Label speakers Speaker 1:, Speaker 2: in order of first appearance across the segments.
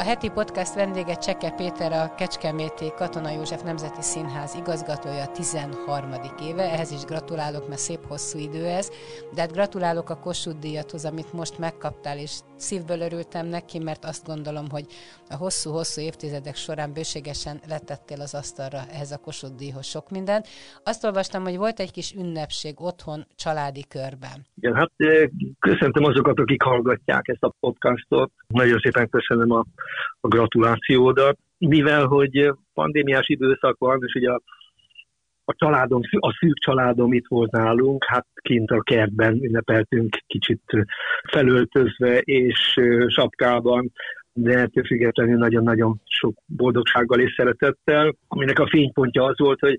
Speaker 1: A heti podcast vendége Cseke Péter, a Kecskeméti Katona József Nemzeti Színház igazgatója 13. éve. Ehhez is gratulálok, mert szép hosszú idő ez. De hát gratulálok a Kossuth díjathoz, amit most megkaptál, és szívből örültem neki, mert azt gondolom, hogy a hosszú-hosszú évtizedek során bőségesen letettél az asztalra ehhez a Kossuth díjhoz sok mindent. Azt olvastam, hogy volt egy kis ünnepség otthon, családi körben.
Speaker 2: Igen, hát eh, köszöntöm azokat, akik hallgatják ezt a podcastot. Nagyon szépen köszönöm a a gratulációdat, mivel hogy pandémiás időszak van, és ugye a, a családom, a szűk családom itt volt nálunk, hát kint a kertben ünnepeltünk kicsit felöltözve és sapkában, de ettől függetlenül nagyon-nagyon sok boldogsággal és szeretettel, aminek a fénypontja az volt, hogy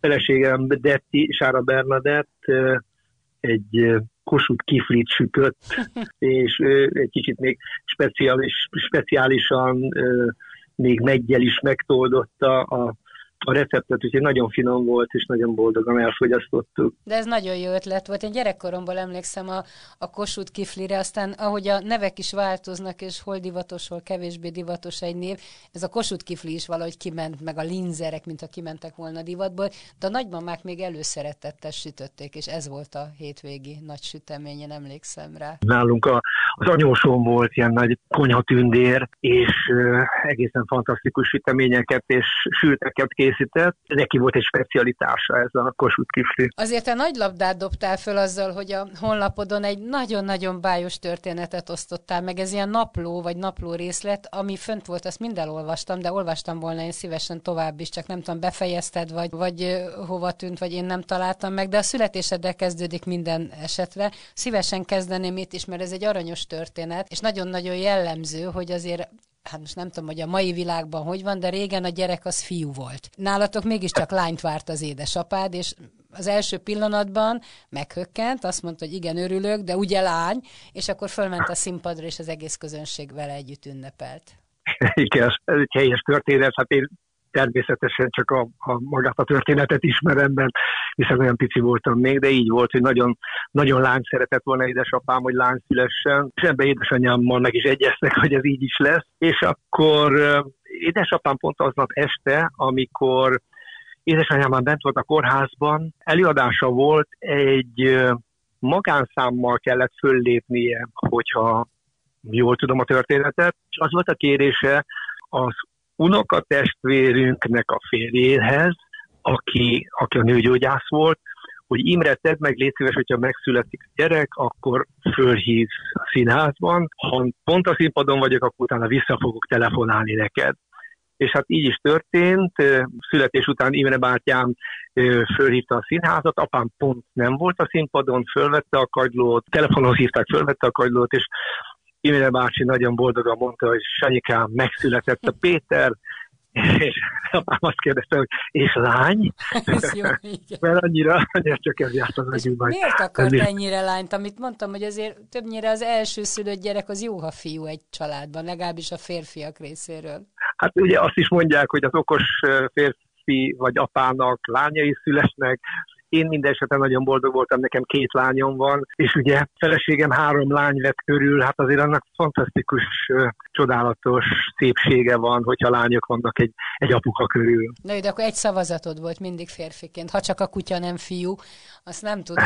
Speaker 2: feleségem Detti, Sára Bernadett egy Kossuth kiflit sütött, és egy kicsit még speciális, speciálisan még meggyel is megtoldotta a a receptet, úgyhogy nagyon finom volt, és nagyon boldogan elfogyasztottuk.
Speaker 1: De ez nagyon jó ötlet volt. Én gyerekkoromból emlékszem a, a Kossuth kiflire, aztán ahogy a nevek is változnak, és hol divatos, hol kevésbé divatos egy név, ez a Kossuth kifli is valahogy kiment, meg a linzerek, mint ha kimentek volna divatból, de a nagymamák még előszeretettel sütötték, és ez volt a hétvégi nagy süteményen, emlékszem rá.
Speaker 2: Nálunk a, az anyósom volt ilyen nagy konyhatündér, és uh, egészen fantasztikus süteményeket és sülteket készített. Neki volt egy specialitása ez a Kossuth kifli.
Speaker 1: Azért a nagy labdát dobtál föl azzal, hogy a honlapodon egy nagyon-nagyon bájos történetet osztottál meg. Ez ilyen napló vagy napló részlet, ami fönt volt, azt mind elolvastam, de olvastam volna én szívesen tovább is, csak nem tudom, befejezted, vagy, vagy hova tűnt, vagy én nem találtam meg, de a születéseddel kezdődik minden esetre. Szívesen kezdeném itt is, mert ez egy aranyos történet, és nagyon-nagyon jellemző, hogy azért hát most nem tudom, hogy a mai világban hogy van, de régen a gyerek az fiú volt. Nálatok mégiscsak lányt várt az édesapád, és az első pillanatban meghökkent, azt mondta, hogy igen, örülök, de ugye lány, és akkor fölment a színpadra, és az egész közönség vele együtt ünnepelt.
Speaker 2: Igen, ez egy helyes történet, hát én természetesen csak a, a magát a történetet ismerem, mert hiszen olyan pici voltam még, de így volt, hogy nagyon, nagyon lány szeretett volna édesapám, hogy lány szülessen, és ebbe édesanyámmal meg is egyeztek, hogy ez így is lesz. És akkor édesapám pont aznap este, amikor édesanyám bent volt a kórházban, előadása volt, egy magánszámmal kellett föllépnie, hogyha jól tudom a történetet, és az volt a kérése az unokatestvérünknek a férjéhez, aki, aki a nőgyógyász volt, hogy Imre, tedd meg, légy szíves, hogyha megszületik a gyerek, akkor fölhív színházban, ha pont a színpadon vagyok, akkor utána vissza fogok telefonálni neked. És hát így is történt, születés után Imre bátyám fölhívta a színházat, apám pont nem volt a színpadon, fölvette a kagylót, telefonon hívták, fölvette a kagylót, és Imre bácsi nagyon boldogan mondta, hogy Sanyikám, megszületett a Péter, és apám azt kérdezte, hogy és lány?
Speaker 1: Ez jó, igen.
Speaker 2: Mert annyira, annyira csak ez járt az
Speaker 1: agyúban. Miért akart ez ennyire lányt? Amit mondtam, hogy azért többnyire az első szülött gyerek az jó, ha fiú egy családban, legalábbis a férfiak részéről.
Speaker 2: Hát ugye azt is mondják, hogy az okos férfi vagy apának lányai szülesnek, én minden esetben nagyon boldog voltam, nekem két lányom van, és ugye feleségem három lány vett körül, hát azért annak fantasztikus, csodálatos szépsége van, hogyha lányok vannak egy, egy apuka körül.
Speaker 1: Na, de akkor egy szavazatod volt mindig férfiként, ha csak a kutya nem fiú, azt nem tudom.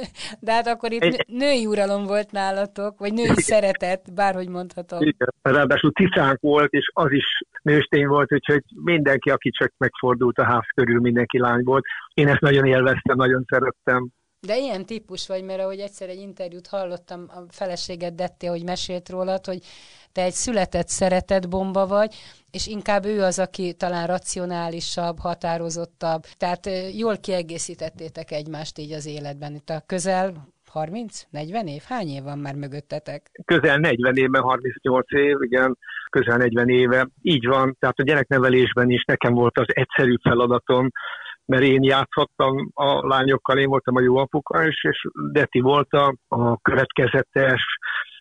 Speaker 1: De hát akkor itt egy... női uralom volt nálatok, vagy női Igen. szeretet, bárhogy mondhatom.
Speaker 2: Igen. Ráadásul cicánk volt, és az is nőstény volt, úgyhogy mindenki, aki csak megfordult a ház körül, mindenki lány volt. Én ezt nagyon élveztem, nagyon szerettem.
Speaker 1: De ilyen típus vagy, mert ahogy egyszer egy interjút hallottam, a feleséget Detté, hogy mesélt rólad, hogy te egy született szeretett bomba vagy, és inkább ő az, aki talán racionálisabb, határozottabb. Tehát jól kiegészítettétek egymást így az életben. Itt a közel 30, 40 év? Hány év van már mögöttetek?
Speaker 2: Közel 40 évben, 38 év, igen. közel 40 éve. Így van, tehát a gyereknevelésben is nekem volt az egyszerű feladatom, mert én játszhattam a lányokkal, én voltam a jó apuka, és, és Deti volt a, a következetes,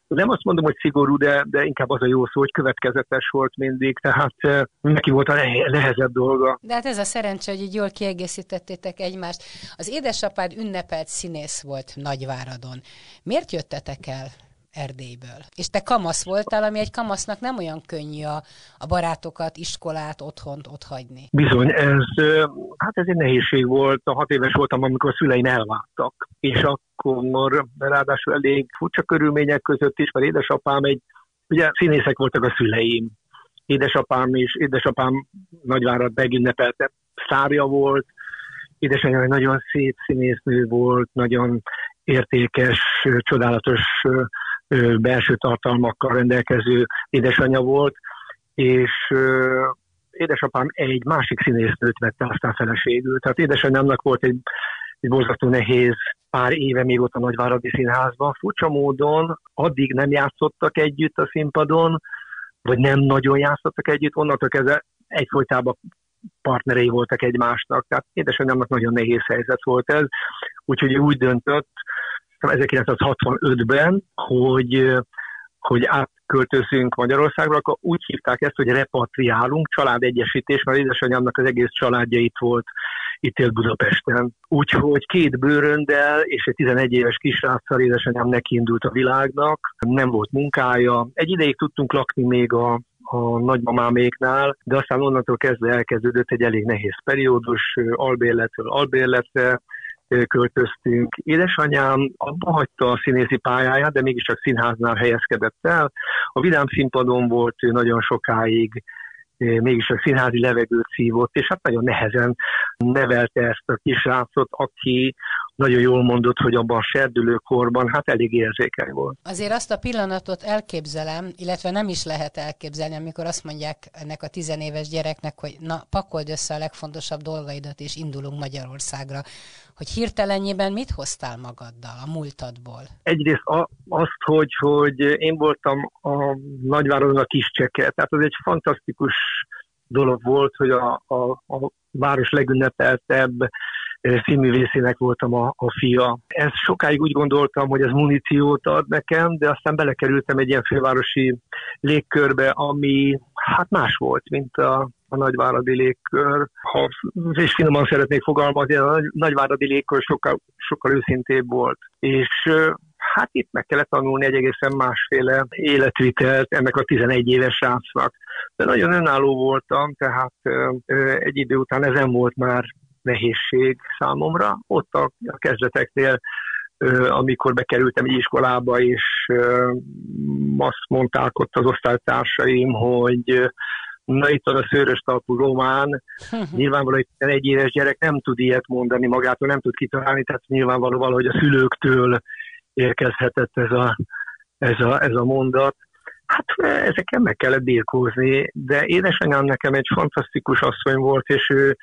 Speaker 2: nem azt mondom, hogy szigorú, de, de inkább az a jó szó, hogy következetes volt mindig, tehát neki volt a nehezebb dolga.
Speaker 1: De hát ez a szerencse, hogy így jól kiegészítettétek egymást. Az édesapád ünnepelt színész volt Nagyváradon. Miért jöttetek el Erdélyből. És te kamasz voltál, ami egy kamasznak nem olyan könnyű a, a barátokat, iskolát, otthont ott hagyni.
Speaker 2: Bizony, ez, hát ez egy nehézség volt. A hat éves voltam, amikor a szüleim elváltak. És akkor ráadásul elég furcsa körülmények között is, mert édesapám egy, ugye színészek voltak a szüleim. Édesapám is, édesapám nagyvárat megünnepelte, szárja volt, édesanyja egy nagyon szép színésznő volt, nagyon értékes, csodálatos belső tartalmakkal rendelkező édesanyja volt, és édesapám egy másik színésznőt vette aztán feleségül. Tehát édesanyámnak volt egy, egy borzasztó nehéz pár éve még ott a Nagyváradi Színházban. Furcsa módon addig nem játszottak együtt a színpadon, vagy nem nagyon játszottak együtt, onnantól kezdve egyfolytában partnerei voltak egymásnak. Tehát édesanyámnak nagyon nehéz helyzet volt ez, úgyhogy úgy döntött, 1965-ben, hogy, hogy átköltözünk Magyarországra, akkor úgy hívták ezt, hogy repatriálunk, családegyesítés, mert édesanyámnak az egész családja itt volt, itt élt Budapesten. Úgyhogy két bőröndel és egy 11 éves kisráccal édesanyám nekiindult a világnak, nem volt munkája. Egy ideig tudtunk lakni még a, a nagymamáméknál, de aztán onnantól kezdve elkezdődött egy elég nehéz periódus, albérletről albérletre, költöztünk. Édesanyám abba hagyta a színészi pályáját, de mégiscsak színháznál helyezkedett el. A Vidám színpadon volt ő nagyon sokáig, mégis a színházi levegőt szívott, és hát nagyon nehezen nevelte ezt a kisrácot, aki nagyon jól mondott, hogy abban a serdülőkorban hát elég érzékeny volt.
Speaker 1: Azért azt a pillanatot elképzelem, illetve nem is lehet elképzelni, amikor azt mondják ennek a tizenéves gyereknek, hogy na, pakold össze a legfontosabb dolgaidat, és indulunk Magyarországra. Hogy hirtelenjében mit hoztál magaddal a múltadból?
Speaker 2: Egyrészt a, azt, hogy, hogy én voltam a nagyváron a kis cseke, tehát az egy fantasztikus dolog volt, hogy a, a, a város legünnepeltebb színművészének voltam a, a fia. Ez sokáig úgy gondoltam, hogy ez muníciót ad nekem, de aztán belekerültem egy ilyen fővárosi légkörbe, ami hát más volt, mint a, a nagyváradi légkör. Ha és finoman szeretnék fogalmazni, a nagyváradi légkör sokkal, sokkal őszintébb volt. És hát itt meg kellett tanulni egy egészen másféle életvitelt ennek a 11 éves srácnak. De nagyon önálló voltam, tehát egy idő után ezen volt már nehézség számomra. Ott a, a kezdeteknél, amikor bekerültem egy iskolába, és azt mondták ott az osztálytársaim, hogy na itt van a szőrös talpú román, nyilvánvalóan hogy egy éves gyerek nem tud ilyet mondani magától, nem tud kitalálni, tehát nyilvánvaló valahogy a szülőktől érkezhetett ez a, ez a, ez a mondat. Hát ezeken meg kellett birkózni, de édesanyám nekem egy fantasztikus asszony volt, és ő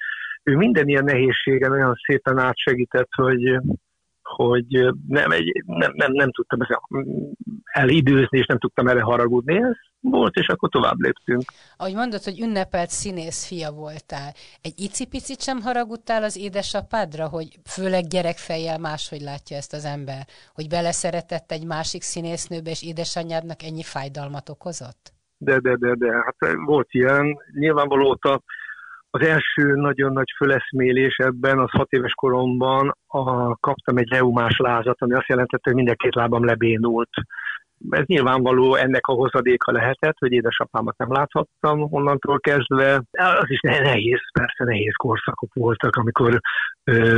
Speaker 2: ő minden ilyen nehézségen olyan szépen átsegített, hogy, hogy nem, egy, nem, nem, nem tudtam elidőzni, és nem tudtam erre haragudni. Ez volt, és akkor tovább léptünk.
Speaker 1: Ahogy mondod, hogy ünnepelt színész fia voltál, egy icipicit sem haragudtál az édesapádra, hogy főleg gyerekfejjel máshogy látja ezt az ember, hogy beleszeretett egy másik színésznőbe, és édesanyádnak ennyi fájdalmat okozott?
Speaker 2: De, de, de, de, hát volt ilyen. Nyilvánvaló a az első nagyon nagy föleszmélés ebben az hat éves koromban a, kaptam egy reumás lázat, ami azt jelentette, hogy minden két lábam lebénult. Ez nyilvánvaló ennek a hozadéka lehetett, hogy édesapámat nem láthattam onnantól kezdve. Az is nehéz, persze nehéz korszakok voltak, amikor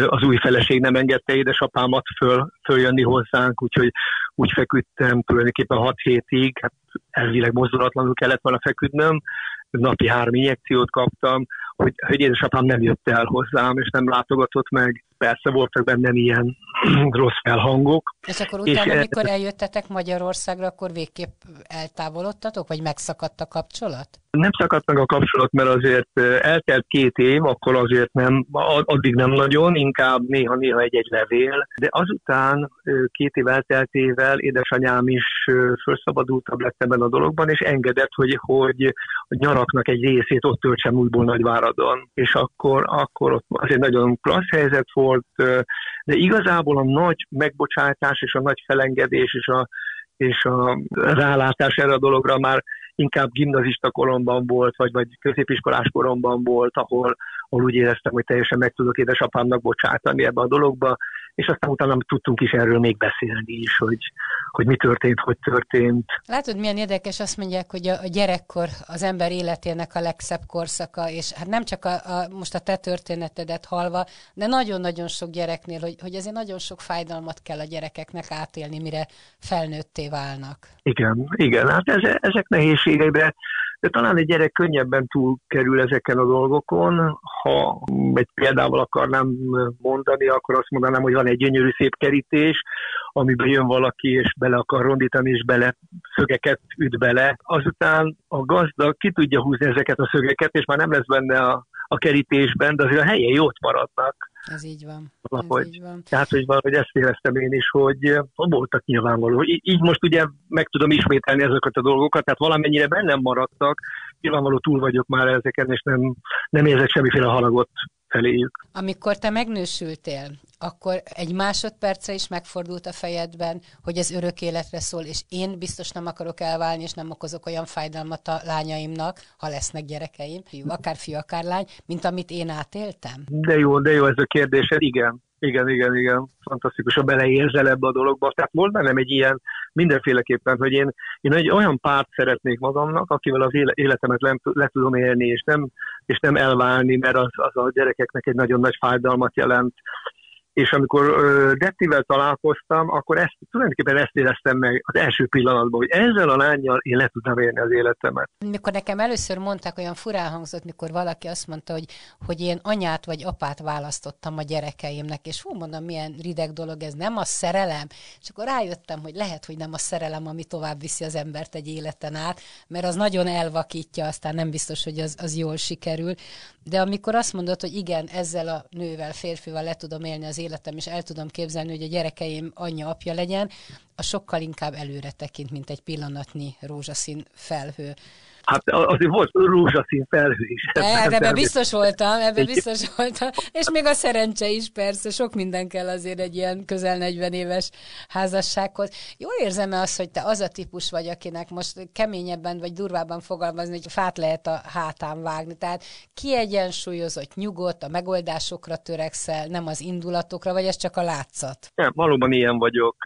Speaker 2: az új feleség nem engedte édesapámat föl, följönni hozzánk, úgyhogy úgy feküdtem tulajdonképpen 6 hétig, hát elvileg mozdulatlanul kellett volna feküdnöm, napi három injekciót kaptam, hogy, hogy édesapám nem jött el hozzám, és nem látogatott meg. Persze voltak bennem ilyen rossz felhangok.
Speaker 1: És akkor utána, és amikor eljöttetek Magyarországra, akkor végképp eltávolodtatok, vagy megszakadt a kapcsolat?
Speaker 2: Nem szakadt meg a kapcsolat, mert azért eltelt két év, akkor azért nem, addig nem nagyon, inkább néha-néha egy-egy levél, de azután két év elteltével édesanyám is felszabadultabb lett ebben a dologban, és engedett, hogy, hogy a nyaraknak egy részét ott töltsem újból Nagyváradon. És akkor, akkor ott azért nagyon klassz helyzet volt, de igazából a nagy megbocsátás és a nagy felengedés és a, és a rálátás erre a dologra már inkább gimnazista koromban volt, vagy, vagy középiskolás koromban volt, ahol, ahol úgy éreztem, hogy teljesen meg tudok édesapámnak bocsátani ebbe a dologba, és aztán utána tudtunk is erről még beszélni is, hogy, hogy mi történt, hogy történt.
Speaker 1: Látod, milyen érdekes, azt mondják, hogy a, a gyerekkor az ember életének a legszebb korszaka, és hát nem csak a, a, most a te történetedet halva, de nagyon-nagyon sok gyereknél, hogy, hogy ezért nagyon sok fájdalmat kell a gyerekeknek átélni, mire felnőtté válnak.
Speaker 2: Igen, igen, hát ez, ezek nehézségek, de de talán egy gyerek könnyebben túl kerül ezeken a dolgokon. Ha egy példával akarnám mondani, akkor azt mondanám, hogy van egy gyönyörű szép kerítés, amiben jön valaki, és bele akar rondítani, és bele szögeket üt bele. Azután a gazda ki tudja húzni ezeket a szögeket, és már nem lesz benne a, a kerítésben, de azért a helyen jót maradnak.
Speaker 1: Ez így van.
Speaker 2: Valahogy. Ez így van. Tehát, hogy valahogy ezt éreztem én is, hogy voltak nyilvánvaló. Így most ugye meg tudom ismételni ezeket a dolgokat, tehát valamennyire bennem maradtak, nyilvánvaló túl vagyok már ezeken, és nem, nem érzek semmiféle haragot feléjük.
Speaker 1: Amikor te megnősültél, akkor egy másodperce is megfordult a fejedben, hogy ez örök életre szól, és én biztos nem akarok elválni, és nem okozok olyan fájdalmat a lányaimnak, ha lesznek gyerekeim, fiú, akár fiú, akár lány, mint amit én átéltem?
Speaker 2: De jó, de jó ez a kérdés, igen. Igen, igen, igen, fantasztikus, ha beleérzel ebbe a dologba. Tehát volt bennem egy ilyen mindenféleképpen, hogy én, én egy olyan párt szeretnék magamnak, akivel az életemet le, le tudom élni, és nem, és nem elválni, mert az, az a gyerekeknek egy nagyon nagy fájdalmat jelent, és amikor Dettivel találkoztam, akkor ezt, tulajdonképpen ezt éreztem meg az első pillanatban, hogy ezzel a lányjal én le tudnám élni az életemet.
Speaker 1: Mikor nekem először mondták, olyan furán hangzott, mikor valaki azt mondta, hogy, hogy én anyát vagy apát választottam a gyerekeimnek, és hú, mondom, milyen rideg dolog ez, nem a szerelem? És akkor rájöttem, hogy lehet, hogy nem a szerelem, ami tovább viszi az embert egy életen át, mert az nagyon elvakítja, aztán nem biztos, hogy az, az jól sikerül. De amikor azt mondod, hogy igen, ezzel a nővel, férfival le tudom élni az életem, és el tudom képzelni, hogy a gyerekeim anyja, apja legyen, a sokkal inkább előre tekint, mint egy pillanatnyi rózsaszín felhő.
Speaker 2: Hát azért volt rózsaszín felhő is.
Speaker 1: E, ebben biztos voltam, ebben biztos voltam. És még a szerencse is persze, sok minden kell azért egy ilyen közel 40 éves házassághoz. Jól érzem-e azt, hogy te az a típus vagy, akinek most keményebben vagy durvábban fogalmazni, hogy fát lehet a hátán vágni. Tehát kiegyensúlyozott, nyugodt, a megoldásokra törekszel, nem az indulatokra, vagy ez csak a látszat?
Speaker 2: Nem, valóban ilyen vagyok,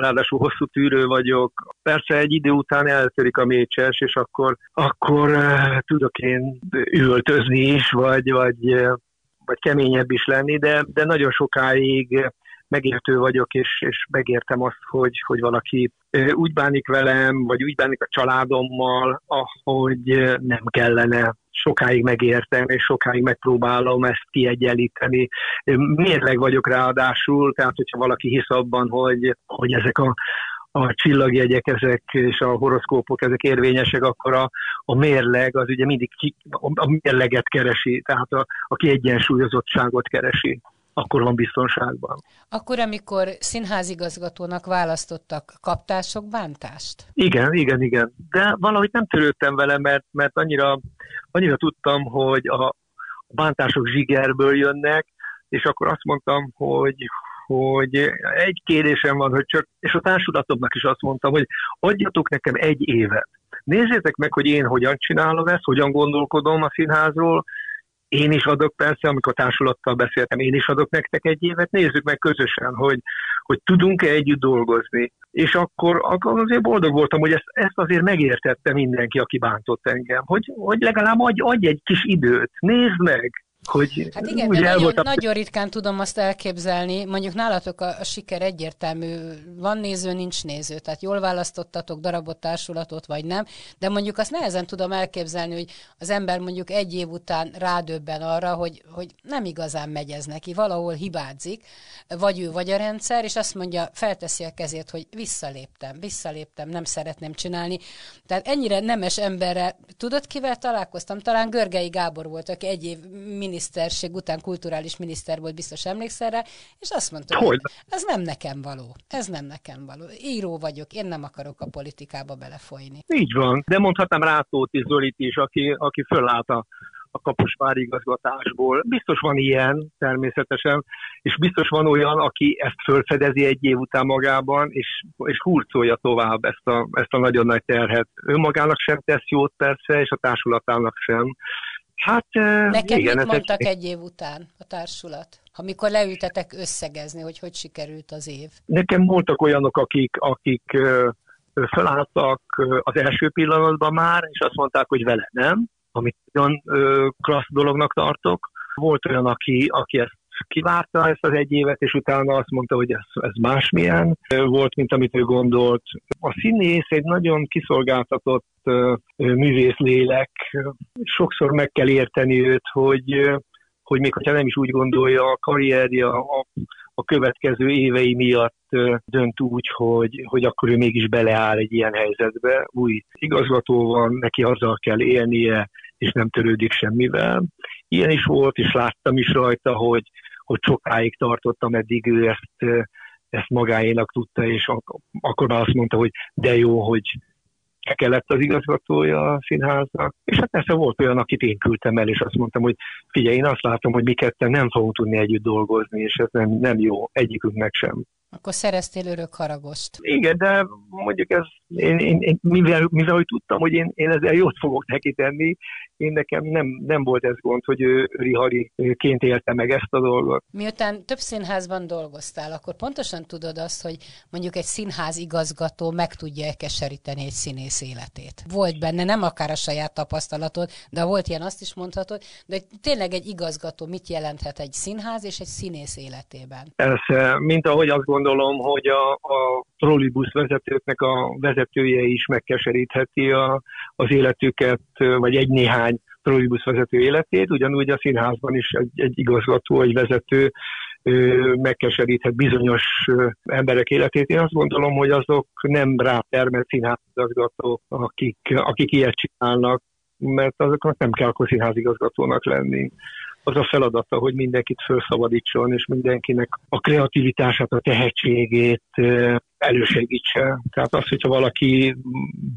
Speaker 2: ráadásul hosszú tűrő vagyok. Persze egy idő után eltörik a mécses, és akkor akkor uh, tudok én üvöltözni is, vagy, vagy, uh, vagy keményebb is lenni, de, de nagyon sokáig megértő vagyok, és, és megértem azt, hogy, hogy valaki úgy bánik velem, vagy úgy bánik a családommal, ahogy nem kellene sokáig megértem, és sokáig megpróbálom ezt kiegyenlíteni. Mérleg vagyok ráadásul, tehát hogyha valaki hisz abban, hogy, hogy ezek a a csillagjegyek ezek és a horoszkópok ezek érvényesek, akkor a, a mérleg az ugye mindig ki, a mérleget keresi, tehát a, a kiegyensúlyozottságot keresi akkor van biztonságban.
Speaker 1: Akkor, amikor színházigazgatónak választottak, kaptál sok bántást?
Speaker 2: Igen, igen, igen. De valahogy nem törődtem vele, mert, mert annyira, annyira tudtam, hogy a bántások zsigerből jönnek, és akkor azt mondtam, hogy, hogy egy kérdésem van, hogy csak, és a társulatomnak is azt mondtam, hogy adjatok nekem egy évet. Nézzétek meg, hogy én hogyan csinálom ezt, hogyan gondolkodom a színházról, én is adok persze, amikor társulattal beszéltem, én is adok nektek egy évet, nézzük meg közösen, hogy, hogy tudunk-e együtt dolgozni. És akkor, akkor azért boldog voltam, hogy ezt, ezt azért megértette mindenki, aki bántott engem, hogy, hogy legalább adj, adj egy kis időt, nézd meg,
Speaker 1: hogy hát igen, de nagyon, voltam... nagyon ritkán tudom azt elképzelni, mondjuk nálatok a, a siker egyértelmű, van néző, nincs néző, tehát jól választottatok darabot, társulatot, vagy nem, de mondjuk azt nehezen tudom elképzelni, hogy az ember mondjuk egy év után rádöbben arra, hogy, hogy nem igazán megy ez neki, valahol hibázik, vagy ő, vagy a rendszer, és azt mondja, felteszi a kezét, hogy visszaléptem, visszaléptem, nem szeretném csinálni. Tehát ennyire nemes emberrel, tudod kivel találkoztam? Talán Görgei Gábor volt, aki egy év miniszterség után kulturális miniszter volt, biztos emlékszel rá, és azt mondta, hogy ez nem nekem való, ez nem nekem való. Író vagyok, én nem akarok a politikába belefolyni.
Speaker 2: Így van, de mondhatnám Rátóti Zolit is, aki, aki fölállt a a kaposvári igazgatásból. Biztos van ilyen természetesen, és biztos van olyan, aki ezt fölfedezi egy év után magában, és, és hurcolja tovább ezt a, ezt a nagyon nagy terhet. Önmagának sem tesz jót persze, és a társulatának sem.
Speaker 1: Hát, Neked igen, mit mondtak egy... egy év után a társulat? Amikor leültetek összegezni, hogy hogy sikerült az év?
Speaker 2: Nekem voltak olyanok, akik, akik felálltak az első pillanatban már, és azt mondták, hogy vele nem, amit nagyon klassz dolognak tartok. Volt olyan, aki, aki ezt kivárta ezt az egy évet, és utána azt mondta, hogy ez, ez másmilyen volt, mint amit ő gondolt. A színész egy nagyon kiszolgáltatott művész lélek. Sokszor meg kell érteni őt, hogy, hogy még ha nem is úgy gondolja, a karrierje, a, a következő évei miatt dönt úgy, hogy, hogy akkor ő mégis beleáll egy ilyen helyzetbe. Új igazgató van, neki azzal kell élnie, és nem törődik semmivel. Ilyen is volt, és láttam is rajta, hogy, hogy sokáig tartottam, eddig ő ezt, ezt magáénak tudta, és akkor már azt mondta, hogy de jó, hogy kellett az igazgatója a színháznak. És hát persze volt olyan, akit én küldtem el, és azt mondtam, hogy figyelj, én azt látom, hogy mi ketten nem fogunk tudni együtt dolgozni, és ez nem, nem jó egyikünknek sem.
Speaker 1: Akkor szereztél örök haragost.
Speaker 2: Igen, de mondjuk ez, én, én, én mivel, mivel hogy tudtam, hogy én, én ezzel jót fogok neki tenni, én nekem nem, nem volt ez gond, hogy ő Rihari-ként élte meg ezt a dolgot.
Speaker 1: Miután több színházban dolgoztál, akkor pontosan tudod azt, hogy mondjuk egy színház igazgató meg tudja keseríteni egy színész életét. Volt benne, nem akár a saját tapasztalatod, de volt ilyen, azt is mondhatod, de tényleg egy igazgató mit jelenthet egy színház és egy színész életében?
Speaker 2: Persze, mint ahogy azt gondolom, hogy a, a trollibusz vezetőknek a vezetője is megkeserítheti a, az életüket, vagy egy-néhány trollibusz vezető életét, ugyanúgy a színházban is egy, egy igazgató, egy vezető megkeseríthet bizonyos emberek életét. Én azt gondolom, hogy azok nem rátermett színházigazgatók, akik, akik ilyet csinálnak, mert azoknak nem kell akkor színházigazgatónak lenni az a feladata, hogy mindenkit felszabadítson, és mindenkinek a kreativitását, a tehetségét elősegítse. Tehát az, hogyha valaki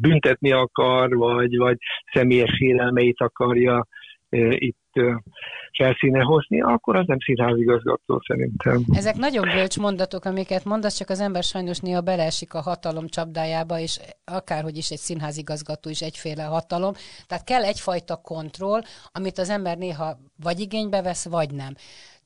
Speaker 2: büntetni akar, vagy, vagy személyes élelmeit akarja itt felszíne hozni, akkor az nem színházigazgató szerintem.
Speaker 1: Ezek nagyon bölcs mondatok, amiket mondasz, csak az ember sajnos néha beleesik a hatalom csapdájába, és akárhogy is egy színházigazgató is egyféle hatalom. Tehát kell egyfajta kontroll, amit az ember néha vagy igénybe vesz, vagy nem.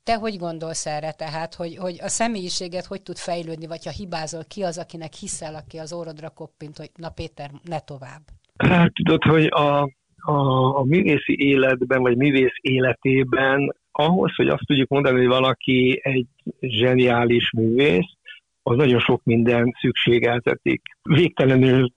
Speaker 1: Te hogy gondolsz erre tehát, hogy, hogy a személyiséget hogy tud fejlődni, vagy ha hibázol, ki az, akinek hiszel, aki az órodra koppint, hogy na Péter, ne tovább?
Speaker 2: Hát tudod, hogy a a, a művészi életben, vagy művész életében ahhoz, hogy azt tudjuk mondani, hogy valaki egy zseniális művész, az nagyon sok minden szükségeltetik. Végtelenül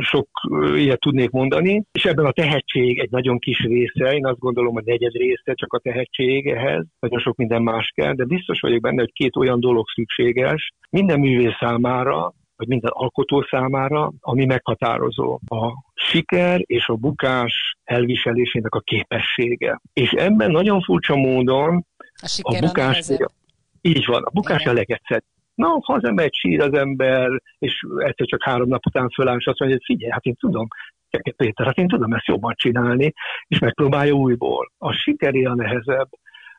Speaker 2: sok ilyet tudnék mondani, és ebben a tehetség egy nagyon kis része, én azt gondolom, a negyed része csak a tehetség ehhez, nagyon sok minden más kell, de biztos vagyok benne, hogy két olyan dolog szükséges minden művész számára, vagy minden alkotó számára, ami meghatározó. A siker és a bukás elviselésének a képessége. És ebben nagyon furcsa módon
Speaker 1: a, a bukás... A
Speaker 2: így van, a bukás Igen. a legegyszerűbb. Na, ha az ember sír az ember, és egyszer csak három nap után föláll, és azt mondja, hogy figyelj, hát én tudom, Péter, hát én tudom ezt jobban csinálni, és megpróbálja újból. A sikeré a nehezebb,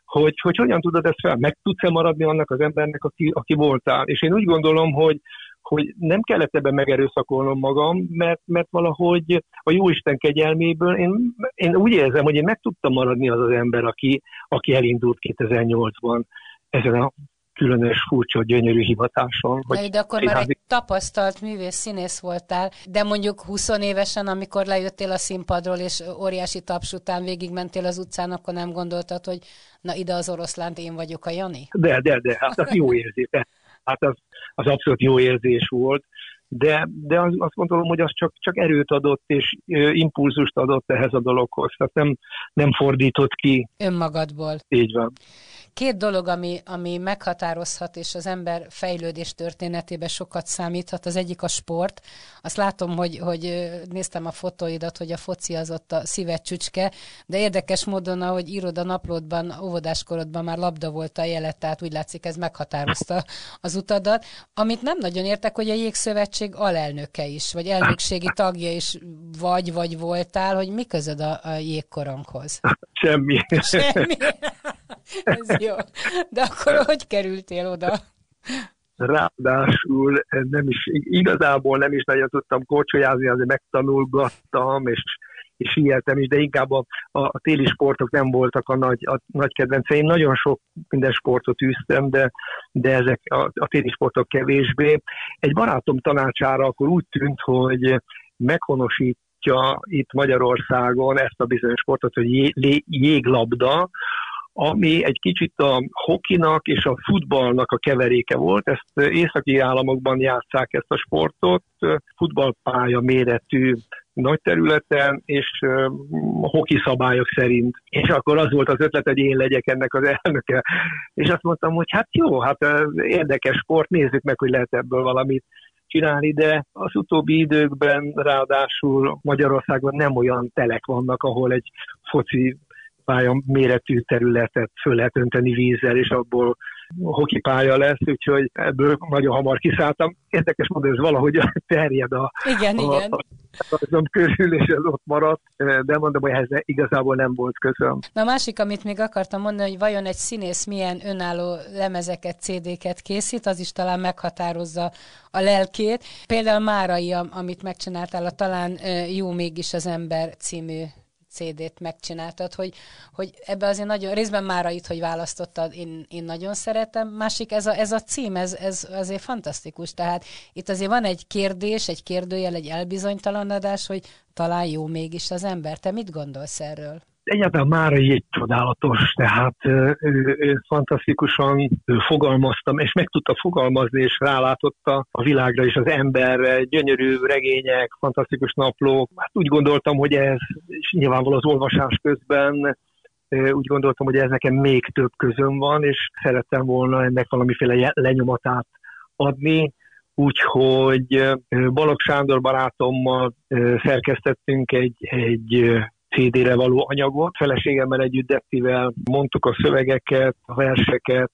Speaker 2: hogy, hogy hogyan tudod ezt fel, meg tudsz-e maradni annak az embernek, aki, aki voltál. És én úgy gondolom, hogy, hogy nem kellett ebben megerőszakolnom magam, mert, mert valahogy a Jóisten kegyelméből én, én úgy érzem, hogy én meg tudtam maradni az az ember, aki, aki elindult 2008-ban ezen a különös, furcsa, gyönyörű hivatáson.
Speaker 1: Hogy de akkor már egy tapasztalt művész színész voltál, de mondjuk 20 évesen, amikor lejöttél a színpadról, és óriási taps után végigmentél az utcán, akkor nem gondoltad, hogy na ide az oroszlánt, én vagyok a Jani?
Speaker 2: De, de, de, hát az jó érzés. Hát az, az abszolút jó érzés volt de, de az, azt gondolom, hogy az csak, csak erőt adott és impulzust adott ehhez a dologhoz. Tehát nem, nem fordított ki.
Speaker 1: Önmagadból.
Speaker 2: Így van.
Speaker 1: Két dolog, ami, ami meghatározhat, és az ember fejlődés történetében sokat számíthat. Az egyik a sport. Azt látom, hogy, hogy néztem a fotóidat, hogy a foci az ott a szíved csücske, de érdekes módon, ahogy írod a naplódban, óvodáskorodban már labda volt a jelet, tehát úgy látszik, ez meghatározta az utadat. Amit nem nagyon értek, hogy a Jégszövetség alelnöke is, vagy elnökségi tagja is vagy, vagy voltál, hogy mi közöd a, a jégkoronghoz?
Speaker 2: Semmi.
Speaker 1: Semmi. Ez jó. De akkor hogy kerültél oda?
Speaker 2: Ráadásul nem is, igazából nem is nagyon tudtam korcsolyázni, azért megtanulgattam, és, és hihetem is, de inkább a, a, a téli sportok nem voltak a nagy, a nagy kedvenceim. Nagyon sok minden sportot űztem, de, de ezek a, a téli sportok kevésbé. Egy barátom tanácsára akkor úgy tűnt, hogy meghonosít itt Magyarországon ezt a bizonyos sportot, hogy jé, jéglabda, ami egy kicsit a hokinak és a futballnak a keveréke volt. Ezt északi államokban játszák ezt a sportot, futballpálya méretű nagy területen, és hoki szabályok szerint. És akkor az volt az ötlet, hogy én legyek ennek az elnöke. És azt mondtam, hogy hát jó, hát érdekes sport, nézzük meg, hogy lehet ebből valamit csinálni, de az utóbbi időkben ráadásul Magyarországon nem olyan telek vannak, ahol egy foci pálya méretű területet föl lehet önteni vízzel, és abból hokipálya lesz, úgyhogy ebből nagyon hamar kiszálltam. Érdekes módon ez valahogy terjed a,
Speaker 1: igen,
Speaker 2: a,
Speaker 1: igen.
Speaker 2: a, körül, és ez ott maradt, de mondom, hogy ehhez igazából nem volt közöm.
Speaker 1: Na a másik, amit még akartam mondani, hogy vajon egy színész milyen önálló lemezeket, CD-ket készít, az is talán meghatározza a lelkét. Például Márai, amit megcsináltál, a talán Jó mégis az ember című CD-t megcsináltad, hogy, hogy ebbe azért nagyon, részben már itt, hogy választottad, én, én nagyon szeretem, másik ez a, ez a cím, ez, ez azért fantasztikus, tehát itt azért van egy kérdés, egy kérdőjel, egy elbizonytalanodás, hogy talán jó mégis az ember. Te mit gondolsz erről?
Speaker 2: Egyáltalán már egy csodálatos, tehát ő, ő fantasztikusan ő fogalmaztam, és meg tudta fogalmazni, és rálátotta a világra és az emberre, gyönyörű regények, fantasztikus naplók. Hát úgy gondoltam, hogy ez, és nyilvánvaló az olvasás közben úgy gondoltam, hogy ez nekem még több közön van, és szerettem volna ennek valamiféle lenyomatát adni, úgyhogy Balogh Sándor barátommal szerkesztettünk egy, egy CD-re való anyagot. Feleségemmel együtt Deptivel mondtuk a szövegeket, a verseket.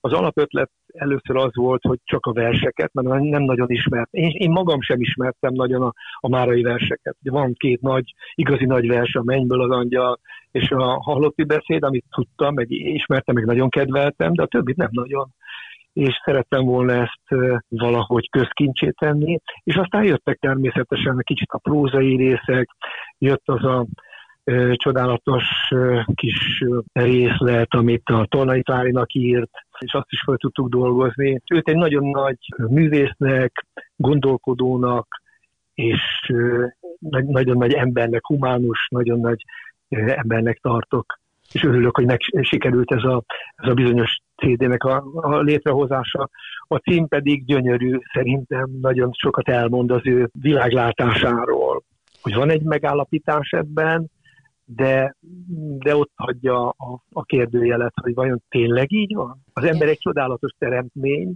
Speaker 2: Az alapötlet először az volt, hogy csak a verseket, mert nem nagyon ismert. Én, én magam sem ismertem nagyon a, a márai verseket. Van két nagy, igazi nagy vers, a Mennyből az angyal, és a halotti beszéd, amit tudtam, meg ismertem, meg nagyon kedveltem, de a többit nem nagyon és szerettem volna ezt valahogy közkincsét tenni, és aztán jöttek természetesen kicsit a prózai részek, jött az a csodálatos kis részlet, amit a Tolnai Tárinak írt, és azt is fel tudtuk dolgozni. Őt egy nagyon nagy művésznek, gondolkodónak, és nagyon nagy embernek, humánus, nagyon nagy embernek tartok. És örülök, hogy meg sikerült ez a, ez a bizonyos CD-nek a, a létrehozása. A cím pedig gyönyörű, szerintem nagyon sokat elmond az ő világlátásáról. Hogy van egy megállapítás ebben, de, de ott hagyja a, a kérdőjelet, hogy vajon tényleg így van? Az ember egy csodálatos teremtmény,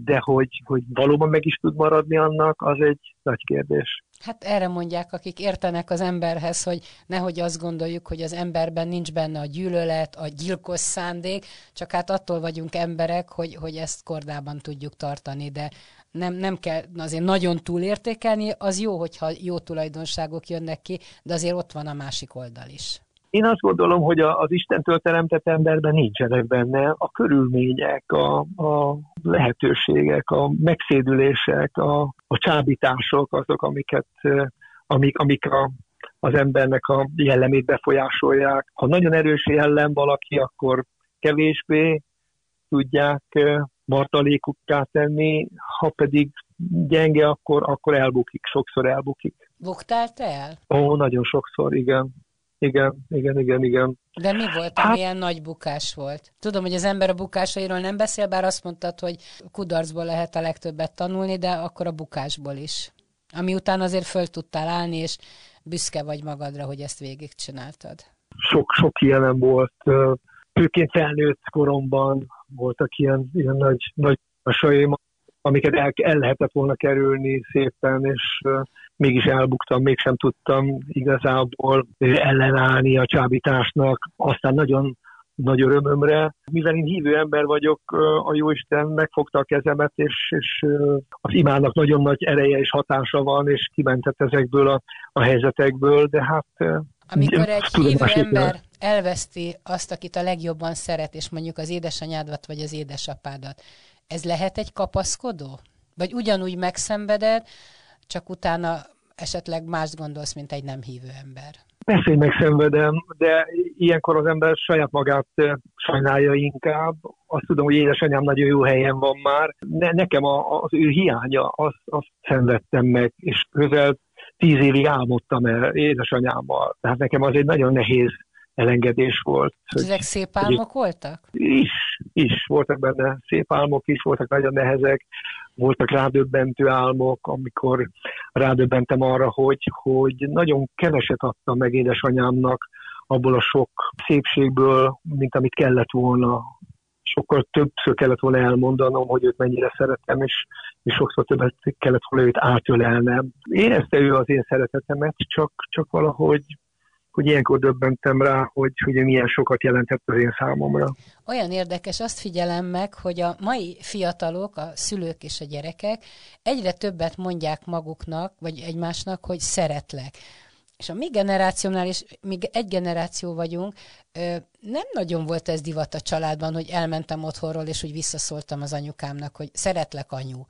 Speaker 2: de hogy, hogy valóban meg is tud maradni annak, az egy nagy kérdés.
Speaker 1: Hát erre mondják, akik értenek az emberhez, hogy nehogy azt gondoljuk, hogy az emberben nincs benne a gyűlölet, a gyilkos szándék, csak hát attól vagyunk emberek, hogy, hogy ezt kordában tudjuk tartani, de nem, nem kell azért nagyon túlértékelni, az jó, hogyha jó tulajdonságok jönnek ki, de azért ott van a másik oldal is.
Speaker 2: Én azt gondolom, hogy az Istentől teremtett emberben nincsenek benne a körülmények, a, a lehetőségek, a megszédülések, a, a csábítások, azok, amiket, amik, amik a, az embernek a jellemét befolyásolják. Ha nagyon erős jellem valaki, akkor kevésbé, tudják martalékukká tenni, ha pedig gyenge, akkor, akkor elbukik, sokszor elbukik.
Speaker 1: Buktál te el?
Speaker 2: Ó, nagyon sokszor, igen. Igen, igen, igen, igen.
Speaker 1: De mi volt, hát... ilyen nagy bukás volt? Tudom, hogy az ember a bukásairól nem beszél, bár azt mondtad, hogy kudarcból lehet a legtöbbet tanulni, de akkor a bukásból is. Ami után azért föl tudtál állni, és büszke vagy magadra, hogy ezt végigcsináltad.
Speaker 2: Sok, sok ilyenem volt. Főként felnőtt koromban voltak ilyen, ilyen nagy, nagy sajaim, amiket el, el lehetett volna kerülni szépen, és mégis elbuktam, mégsem tudtam igazából ellenállni a csábításnak. Aztán nagyon nagy örömömre. Mivel én hívő ember vagyok, a Jóisten megfogta a kezemet, és, és az imának nagyon nagy ereje és hatása van, és kimentett ezekből a, a helyzetekből, de hát...
Speaker 1: Amikor egy hívő ember elveszti azt, akit a legjobban szeret, és mondjuk az édesanyádat vagy az édesapádat, ez lehet egy kapaszkodó? Vagy ugyanúgy megszenveded, csak utána esetleg más gondolsz, mint egy nem hívő ember?
Speaker 2: Persze, hogy megszenvedem, de ilyenkor az ember saját magát sajnálja inkább. Azt tudom, hogy édesanyám nagyon jó helyen van már. Ne, nekem a, az ő hiánya, azt, azt szenvedtem meg, és közel tíz évig álmodtam el édesanyámmal. Tehát nekem az egy nagyon nehéz elengedés volt.
Speaker 1: Hogy, ezek szép álmok voltak?
Speaker 2: Is, is. Voltak benne szép álmok is, voltak nagyon nehezek, voltak rádöbbentő álmok, amikor rádöbbentem arra, hogy, hogy nagyon keveset adtam meg édesanyámnak abból a sok szépségből, mint amit kellett volna. Sokkal többször kellett volna elmondanom, hogy őt mennyire szeretem, és, és sokszor többet kellett volna őt átölelnem. Érezte ő az én szeretetemet, csak, csak valahogy hogy ilyenkor döbbentem rá, hogy, hogy milyen sokat jelentett az én számomra.
Speaker 1: Olyan érdekes, azt figyelem meg, hogy a mai fiatalok, a szülők és a gyerekek egyre többet mondják maguknak, vagy egymásnak, hogy szeretlek. És a mi generációnál is, még egy generáció vagyunk, nem nagyon volt ez divat a családban, hogy elmentem otthonról, és hogy visszaszóltam az anyukámnak, hogy szeretlek anyu.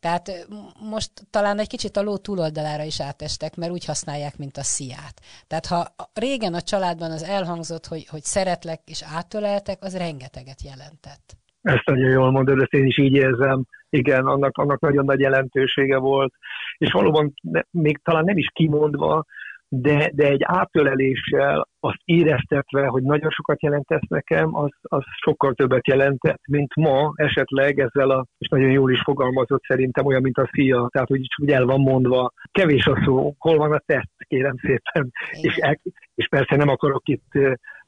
Speaker 1: Tehát most talán egy kicsit a ló túloldalára is átestek, mert úgy használják, mint a sziát. Tehát ha régen a családban az elhangzott, hogy, hogy szeretlek és átöleltek, az rengeteget jelentett.
Speaker 2: Ezt nagyon jól mondod, ezt én is így érzem. Igen, annak, annak nagyon nagy jelentősége volt. És valóban ne, még talán nem is kimondva, de, de egy átöleléssel azt éreztetve, hogy nagyon sokat jelentesz nekem, az, az sokkal többet jelentett, mint ma esetleg ezzel a, és nagyon jól is fogalmazott szerintem, olyan, mint a fia, tehát hogy úgy el van mondva, kevés a szó, hol van a tett, kérem szépen, és, el, és persze nem akarok itt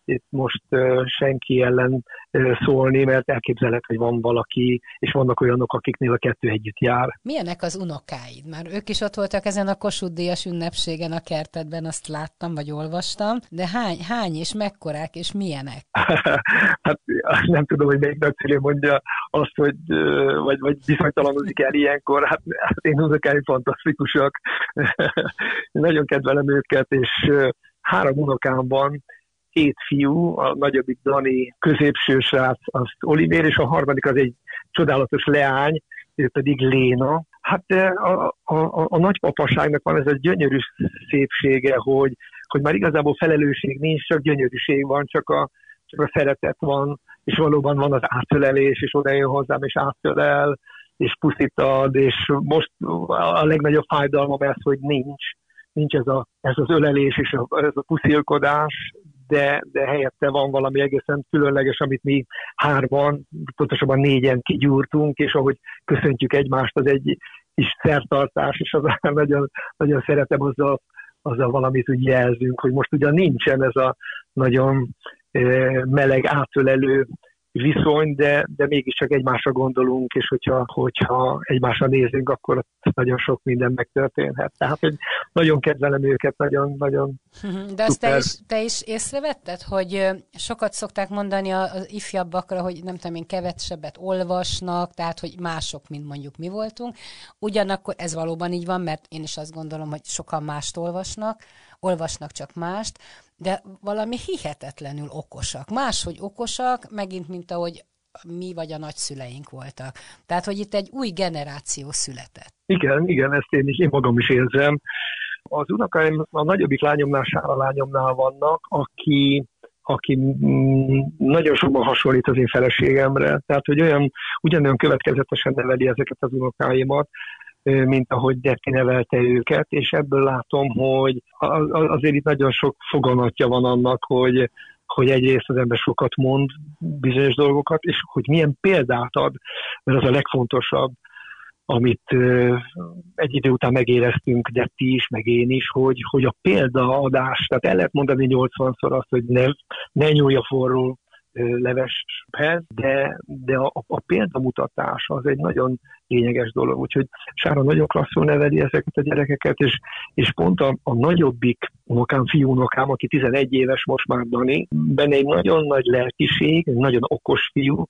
Speaker 2: itt most senki ellen szólni, mert elképzelhet, hogy van valaki, és vannak olyanok, akiknél a kettő együtt jár.
Speaker 1: Milyenek az unokáid? Már ők is ott voltak ezen a Kossuth Díjas ünnepségen a kertedben, azt láttam, vagy olvastam, de hány, hány és mekkorák, és milyenek?
Speaker 2: hát nem tudom, hogy melyik nagyszülő mondja azt, hogy vagy, vagy viszonytalanozik el ilyenkor, hát, hát én unokáim fantasztikusak, nagyon kedvelem őket, és három unokám van, két fiú, a nagyobbik Dani középső srác, azt Olivér, és a harmadik az egy csodálatos leány, ő pedig Léna. Hát a, a, a, a nagypapaságnak van ez a gyönyörű szépsége, hogy, hogy már igazából felelősség nincs, csak gyönyörűség van, csak a, csak a szeretet van, és valóban van az átölelés, és oda jön hozzám, és átölel, és puszít ad, és most a legnagyobb fájdalmam ez, hogy nincs, nincs ez, a, ez az ölelés és a, ez a puszilkodás, de, de helyette van valami egészen különleges, amit mi hárman, pontosabban négyen kigyúrtunk, és ahogy köszöntjük egymást, az egy kis szertartás, és az nagyon, nagyon szeretem azzal, azzal valamit úgy jelzünk, hogy most ugyan nincsen ez a nagyon meleg átölelő viszony, de, de mégiscsak egymásra gondolunk, és hogyha, hogyha egymásra nézünk, akkor nagyon sok minden megtörténhet. Tehát, hogy nagyon kedvelem őket, nagyon, nagyon
Speaker 1: De azt te is, te is észrevetted, hogy sokat szokták mondani az ifjabbakra, hogy nem tudom én, kevesebbet olvasnak, tehát, hogy mások, mint mondjuk mi voltunk. Ugyanakkor ez valóban így van, mert én is azt gondolom, hogy sokan mást olvasnak, olvasnak csak mást, de valami hihetetlenül okosak. Máshogy okosak, megint, mint ahogy mi vagy a nagyszüleink voltak. Tehát, hogy itt egy új generáció született.
Speaker 2: Igen, igen, ezt én is, én magam is érzem. Az unokáim a nagyobbik lányomnál, Sára lányomnál vannak, aki aki mm, nagyon sokban hasonlít az én feleségemre, tehát hogy olyan, ugyanolyan következetesen neveli ezeket az unokáimat, mint ahogy Detti nevelte őket, és ebből látom, hogy azért itt nagyon sok foganatja van annak, hogy, hogy egyrészt az ember sokat mond bizonyos dolgokat, és hogy milyen példát ad, mert az a legfontosabb, amit egy idő után megéreztünk, de ti is, meg én is, hogy, hogy a példaadás, tehát el lehet mondani 80-szor azt, hogy ne, ne nyúlj a forró leveshez, de, de a, a példamutatás az egy nagyon lényeges dolog. Úgyhogy Sára nagyon klasszul neveli ezeket a gyerekeket, és, és pont a, a nagyobbik unokám, fiú unokám, aki 11 éves most már Dani, benne egy nagyon nagy lelkiség, egy nagyon okos fiú,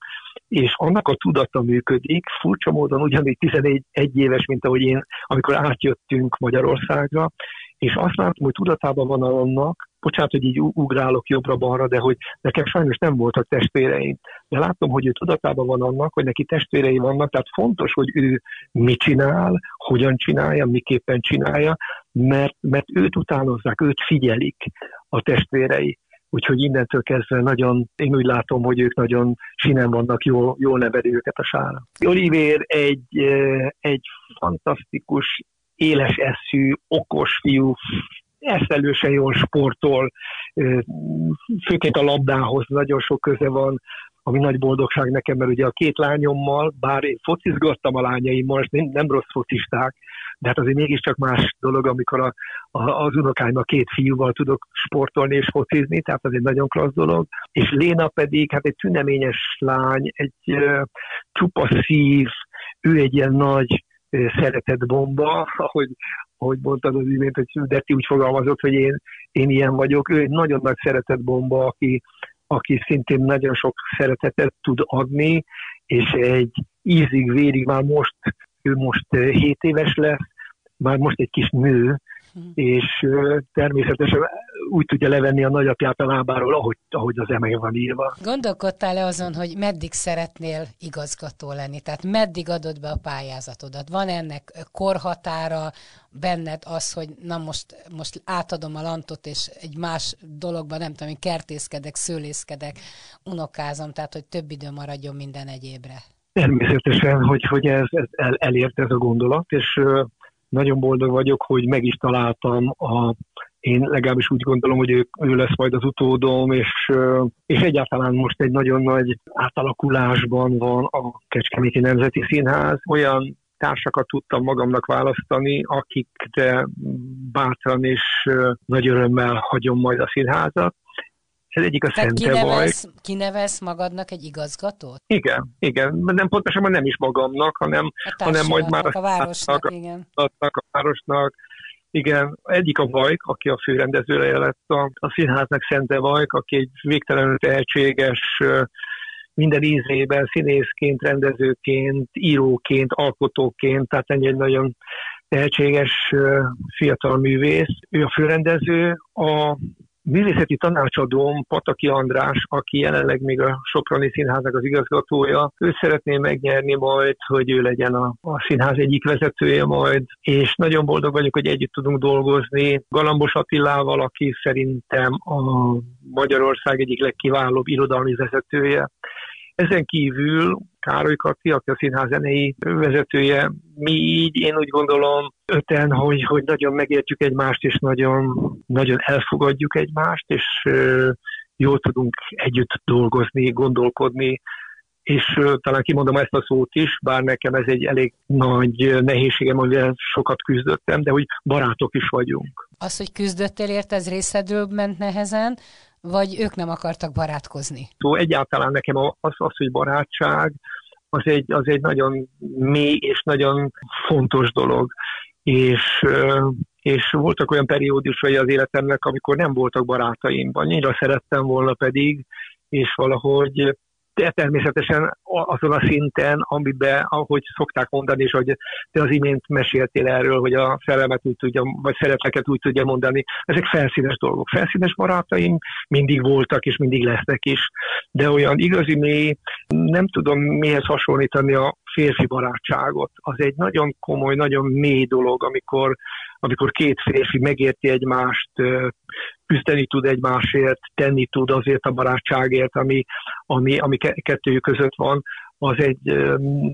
Speaker 2: és annak a tudata működik, furcsa módon ugyanígy 11 éves, mint ahogy én, amikor átjöttünk Magyarországra, és azt látom, hogy tudatában van annak, bocsánat, hogy így ugrálok jobbra-balra, de hogy nekem sajnos nem voltak testvéreim. De látom, hogy ő tudatában van annak, hogy neki testvérei vannak, tehát fontos, hogy ő mit csinál, hogyan csinálja, miképpen csinálja, mert, mert őt utánozzák, őt figyelik a testvérei. Úgyhogy innentől kezdve nagyon, én úgy látom, hogy ők nagyon sinem vannak, jól, jól neveli őket a sára. Oliver egy, egy fantasztikus, éles eszű, okos fiú, eszelősen jól sportol, főként a labdához nagyon sok köze van, ami nagy boldogság nekem, mert ugye a két lányommal, bár én focizgattam a lányaimmal, nem, nem rossz focisták, de hát azért mégiscsak más dolog, amikor a, a, az unokáimmal két fiúval tudok sportolni és focizni, tehát az egy nagyon klassz dolog. És Léna pedig, hát egy tüneményes lány, egy uh, csupa szív, ő egy ilyen nagy szeretett bomba, ahogy, ahogy mondtad az imént, hogy Detti úgy fogalmazott, hogy én, én ilyen vagyok. Ő egy nagyon nagy szeretett bomba, aki, aki szintén nagyon sok szeretetet tud adni, és egy ízig, vérig már most, ő most 7 éves lesz, már most egy kis nő. És természetesen úgy tudja levenni a nagyapját a lábáról, ahogy, ahogy az eme van írva.
Speaker 1: Gondolkodtál-e azon, hogy meddig szeretnél igazgató lenni? Tehát meddig adod be a pályázatodat? Van ennek korhatára benned az, hogy na most, most átadom a lantot, és egy más dologban, nem tudom, kertészkedek, szőlészkedek, unokázom, tehát hogy több idő maradjon minden egyébre?
Speaker 2: Természetesen, hogy, hogy ez, ez el, elért ez a gondolat, és nagyon boldog vagyok, hogy meg is találtam a én legalábbis úgy gondolom, hogy ő, ő lesz majd az utódom, és, és egyáltalán most egy nagyon nagy átalakulásban van a Kecskeméti Nemzeti Színház. Olyan társakat tudtam magamnak választani, akikre bátran és nagy örömmel hagyom majd a színházat. Ez egyik a
Speaker 1: Tehát kinevesz, kinevesz magadnak egy igazgatót?
Speaker 2: Igen, igen. Nem pontosan nem is magamnak, hanem, hanem majd már
Speaker 1: a városnak, a, igen.
Speaker 2: a városnak, igen, egyik a Vajk, aki a főrendezője lett a, a színháznak, Szente Vajk, aki egy végtelenül tehetséges, minden ízében színészként, rendezőként, íróként, alkotóként, tehát egy nagyon tehetséges fiatal művész. Ő a főrendező, a művészeti tanácsadóm Pataki András, aki jelenleg még a Soproni Színháznak az igazgatója, ő szeretné megnyerni majd, hogy ő legyen a, a színház egyik vezetője majd, és nagyon boldog vagyok, hogy együtt tudunk dolgozni Galambos Attilával, aki szerintem a Magyarország egyik legkiválóbb irodalmi vezetője. Ezen kívül Károly Kati, aki a színház zenei vezetője, mi így, én úgy gondolom öten, hogy, hogy nagyon megértjük egymást, és nagyon, nagyon elfogadjuk egymást, és jól tudunk együtt dolgozni, gondolkodni, és talán kimondom ezt a szót is, bár nekem ez egy elég nagy nehézségem, amivel sokat küzdöttem, de hogy barátok is vagyunk.
Speaker 1: Az, hogy küzdöttél érte, ez részedről ment nehezen, vagy ők nem akartak barátkozni?
Speaker 2: Egyáltalán nekem az, az hogy barátság, az egy, az egy nagyon mély és nagyon fontos dolog. És, és voltak olyan periódusai az életemnek, amikor nem voltak barátaim. Annyira szerettem volna pedig, és valahogy természetesen azon a szinten, amiben, ahogy szokták mondani, és hogy te az imént meséltél erről, hogy a szerelmet úgy tudja, vagy szereteket úgy tudja mondani, ezek felszínes dolgok. Felszínes barátaim mindig voltak, és mindig lesznek is, de olyan igazi mély, nem tudom mihez hasonlítani a férfi barátságot. Az egy nagyon komoly, nagyon mély dolog, amikor amikor két férfi megérti egymást, küzdeni tud egymásért, tenni tud azért a barátságért, ami, ami, ami kettőjük között van, az egy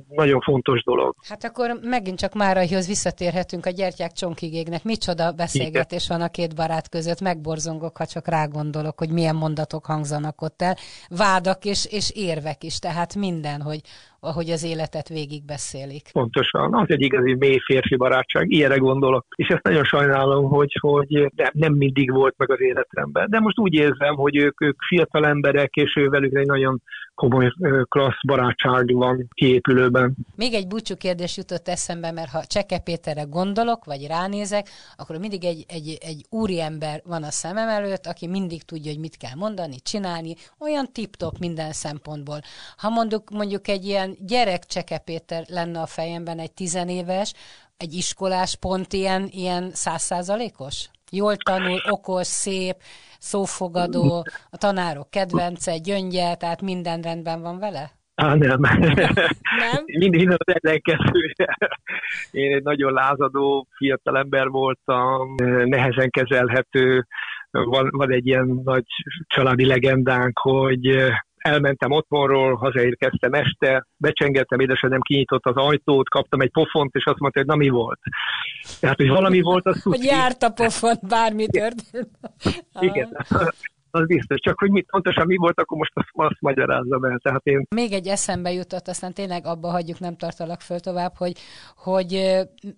Speaker 2: nagyon fontos dolog.
Speaker 1: Hát akkor megint csak Máraihoz visszatérhetünk a gyertyák csonkigégnek. Micsoda beszélgetés van a két barát között, megborzongok, ha csak rágondolok, hogy milyen mondatok hangzanak ott el. Vádak és, és érvek is, tehát minden, hogy ahogy az életet végigbeszélik.
Speaker 2: Pontosan, az egy igazi mély férfi barátság, ilyenre gondolok. És ezt nagyon sajnálom, hogy, hogy nem, nem mindig volt meg az életemben. De most úgy érzem, hogy ők, ők fiatal emberek, és ő velük egy nagyon komoly, klassz barátság van kiépülőben.
Speaker 1: Még egy búcsú kérdés jutott eszembe, mert ha Cseke Péterre gondolok, vagy ránézek, akkor mindig egy, egy, egy úriember van a szemem előtt, aki mindig tudja, hogy mit kell mondani, csinálni, olyan tip-top minden szempontból. Ha mondjuk, mondjuk egy ilyen gyerek Cseke Péter lenne a fejemben, egy tizenéves, egy iskolás pont ilyen, ilyen százszázalékos? Jól tanul, okos, szép, szófogadó, a tanárok kedvence, gyöngye, tehát minden rendben van vele?
Speaker 2: Á, nem. nem? Minden az ellenkezője. Én egy nagyon lázadó fiatal ember voltam, nehezen kezelhető. Van, van egy ilyen nagy családi legendánk, hogy elmentem otthonról, hazaérkeztem este, becsengettem, édesanyám kinyitott az ajtót, kaptam egy pofont, és azt mondta, hogy na mi volt. Tehát, hogy valami volt, az
Speaker 1: Hogy járt a pofont, bármi történt.
Speaker 2: Igen az biztos. Csak hogy mit pontosan mi volt, akkor most azt, azt magyarázzam el. Tehát én...
Speaker 1: Még egy eszembe jutott, aztán tényleg abba hagyjuk, nem tartalak föl tovább, hogy, hogy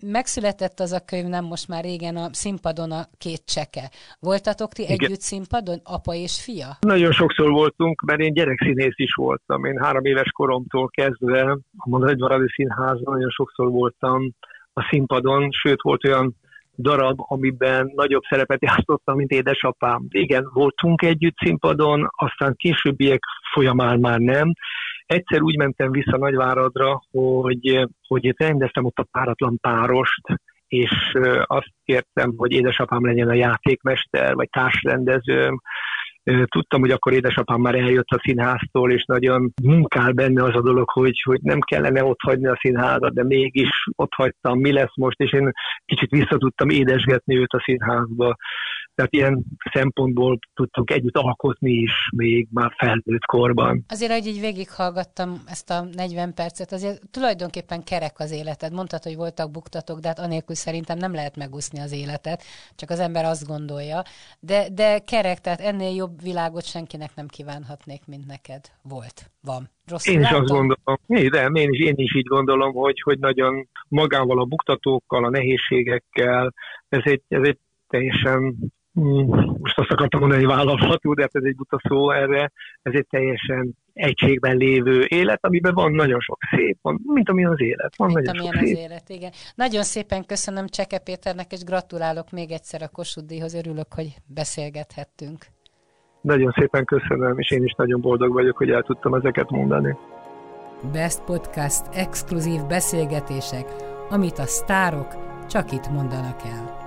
Speaker 1: megszületett az a könyv nem most már régen a színpadon a két cseke. Voltatok ti Igen. együtt színpadon, apa és fia?
Speaker 2: Nagyon sokszor voltunk, mert én gyerekszínész is voltam. Én három éves koromtól kezdve a Mondaegyvaradi Színházban nagyon sokszor voltam a színpadon, sőt volt olyan darab, amiben nagyobb szerepet játszottam, mint édesapám. Igen, voltunk együtt színpadon, aztán későbbiek folyamán már nem. Egyszer úgy mentem vissza Nagyváradra, hogy, hogy rendeztem ott a páratlan párost, és azt kértem, hogy édesapám legyen a játékmester, vagy társrendezőm, Tudtam, hogy akkor édesapám már eljött a színháztól, és nagyon munkál benne az a dolog, hogy, hogy nem kellene ott hagyni a színházat, de mégis ott hagytam, mi lesz most, és én kicsit vissza tudtam édesgetni őt a színházba. Tehát ilyen szempontból tudtunk együtt alkotni is még már felnőtt korban.
Speaker 1: Azért, hogy így végighallgattam ezt a 40 percet, azért tulajdonképpen kerek az életed. Mondtad, hogy voltak buktatok, de hát anélkül szerintem nem lehet megúszni az életet, csak az ember azt gondolja. De, de kerek, tehát ennél jobb világot senkinek nem kívánhatnék, mint neked. Volt, van.
Speaker 2: Rosszul én is látom? azt gondolom, de én is, én is így gondolom, hogy, hogy nagyon magával a buktatókkal, a nehézségekkel, ez egy, ez egy teljesen most azt akartam mondani, hogy vállalható, de hát ez egy buta szó erre, ez egy teljesen egységben lévő élet, amiben van nagyon sok szép, van, mint amilyen az élet. Van
Speaker 1: mint amilyen az szép. élet, igen. Nagyon szépen köszönöm Cseke Péternek, és gratulálok még egyszer a Kossuth Díjhoz. Örülök, hogy beszélgethettünk.
Speaker 2: Nagyon szépen köszönöm, és én is nagyon boldog vagyok, hogy el tudtam ezeket mondani.
Speaker 1: Best Podcast exkluzív beszélgetések, amit a sztárok csak itt mondanak el.